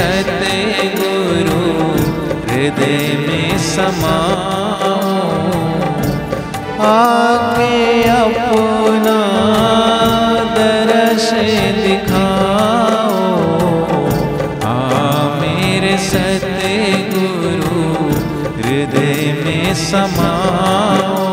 सत्य गुरु, हृदय में समाओ। आके अपना दर्श दिखाओ। आ मेरे सत्य गुरु हृदय में समाओ।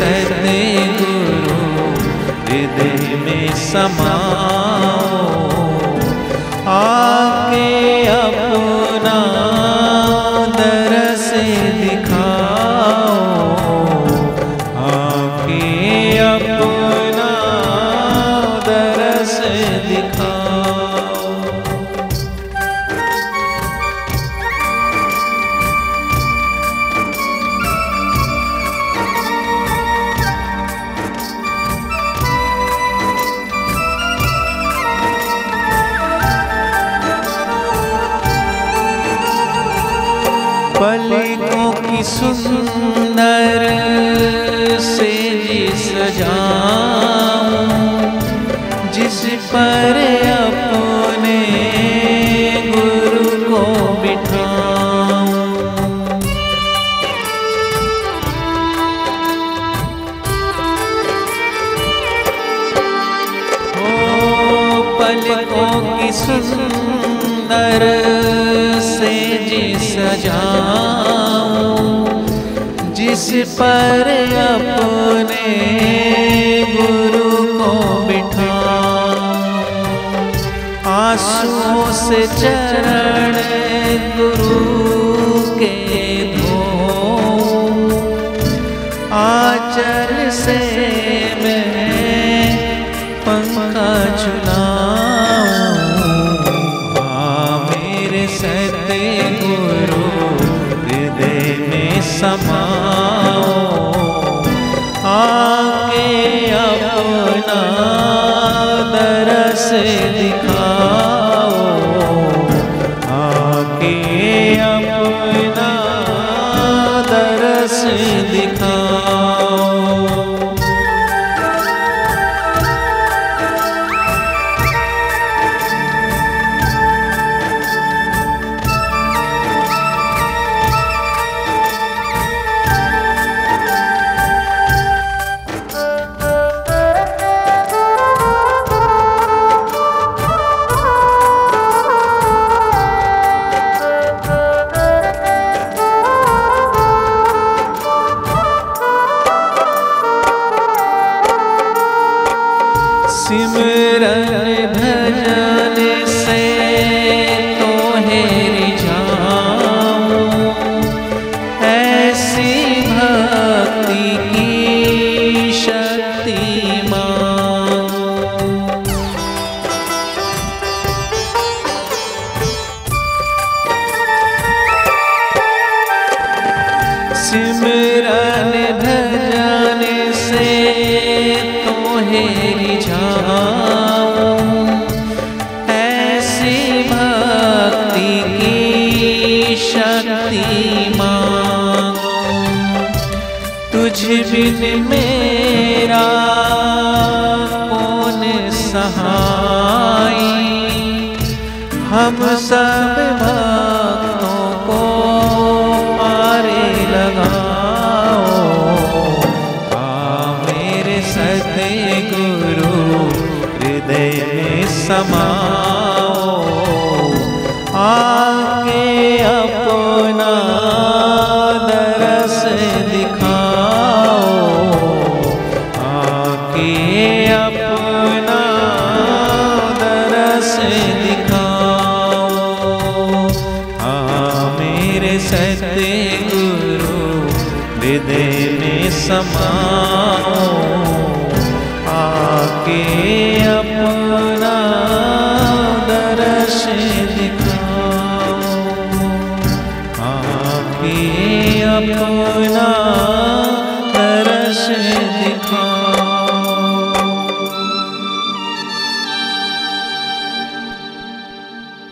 मेरे गुरु हृदय में समाओ पलकों की सुंदर से सजाऊं जिस पर अपने गुरु को बिठाऊं। ओ पलकों की सुंदर से जिस सजाऊं, जिस पर अपने गुरु को बिठाऊं। आंसुओं से चरण गुरु के धोऊं। आचर से सत्य गुरु हृदय में समाओ। आके अपना दरस दिखाओ सिमरन धजन से तुम्हें रिझाऊं। ऐसी भक्ति की शक्ति माँ तुझ बिन मेरा कौन सहाय हम सब भाई गुरु हृदय में समाओ। आके अपना दरस दिखाओ। आके अपना दरस दिखाओ। हाँ मेरे सत्य गुरु हृदय में समाओ। आके अपना दर्श दिखाओ। आके अपना